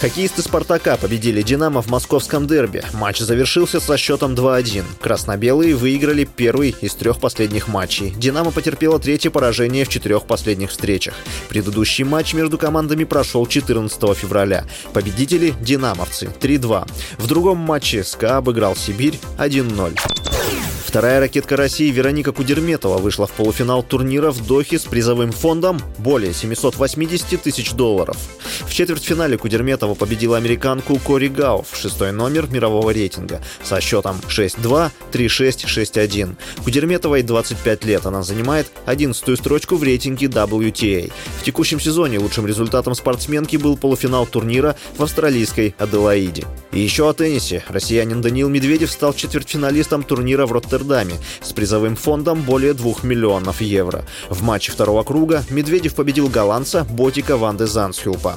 Хоккеисты «Спартака» победили «Динамо» в московском дерби. Матч завершился со счетом 2-1. Красно-белые выиграли первый из трех последних матчей. «Динамо» потерпело третье поражение в четырех последних встречах. Предыдущий матч между командами прошел 14 февраля. Победители – «Динамовцы» 3-2. В другом матче СКА обыграл «Сибирь» 1-0. Вторая ракетка России Вероника Кудерметова вышла в полуфинал турнира в Дохе с призовым фондом более 780 тысяч долларов. В четвертьфинале Кудерметова победила американку Кори Гауф, шестой номер мирового рейтинга, со счетом 6-2, 3-6, 6-1. Кудерметовой 25 лет, она занимает 11 строчку в рейтинге WTA. В текущем сезоне лучшим результатом спортсменки был полуфинал турнира в австралийской Аделаиде. И еще о теннисе. Россиянин Даниил Медведев стал четвертьфиналистом турнира в Роттердаме с призовым фондом более 2 миллионов евро. В матче второго круга Медведев победил голландца Ботика Ван де Зансхюлпа.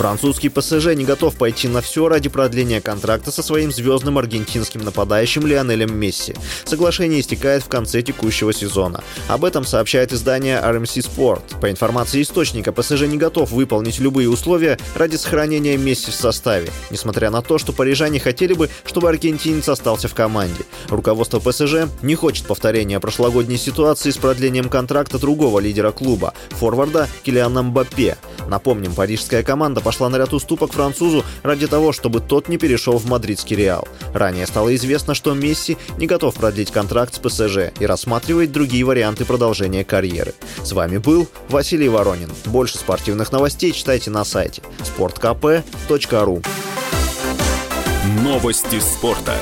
Французский ПСЖ не готов пойти на все ради продления контракта со своим звездным аргентинским нападающим Лионелем Месси. Соглашение истекает в конце текущего сезона. Об этом сообщает издание RMC Sport. По информации источника, ПСЖ не готов выполнить любые условия ради сохранения Месси в составе, несмотря на то, что парижане хотели бы, чтобы аргентинец остался в команде. Руководство ПСЖ не хочет повторения прошлогодней ситуации с продлением контракта другого лидера клуба, форварда Килиана Мбаппе. Напомним, парижская команда пошла на ряд уступок французу ради того, чтобы тот не перешел в мадридский Реал. Ранее стало известно, что Месси не готов продлить контракт с ПСЖ и рассматривает другие варианты продолжения карьеры. С вами был Василий Воронин. Больше спортивных новостей читайте на сайте sportkp.ru Новости спорта.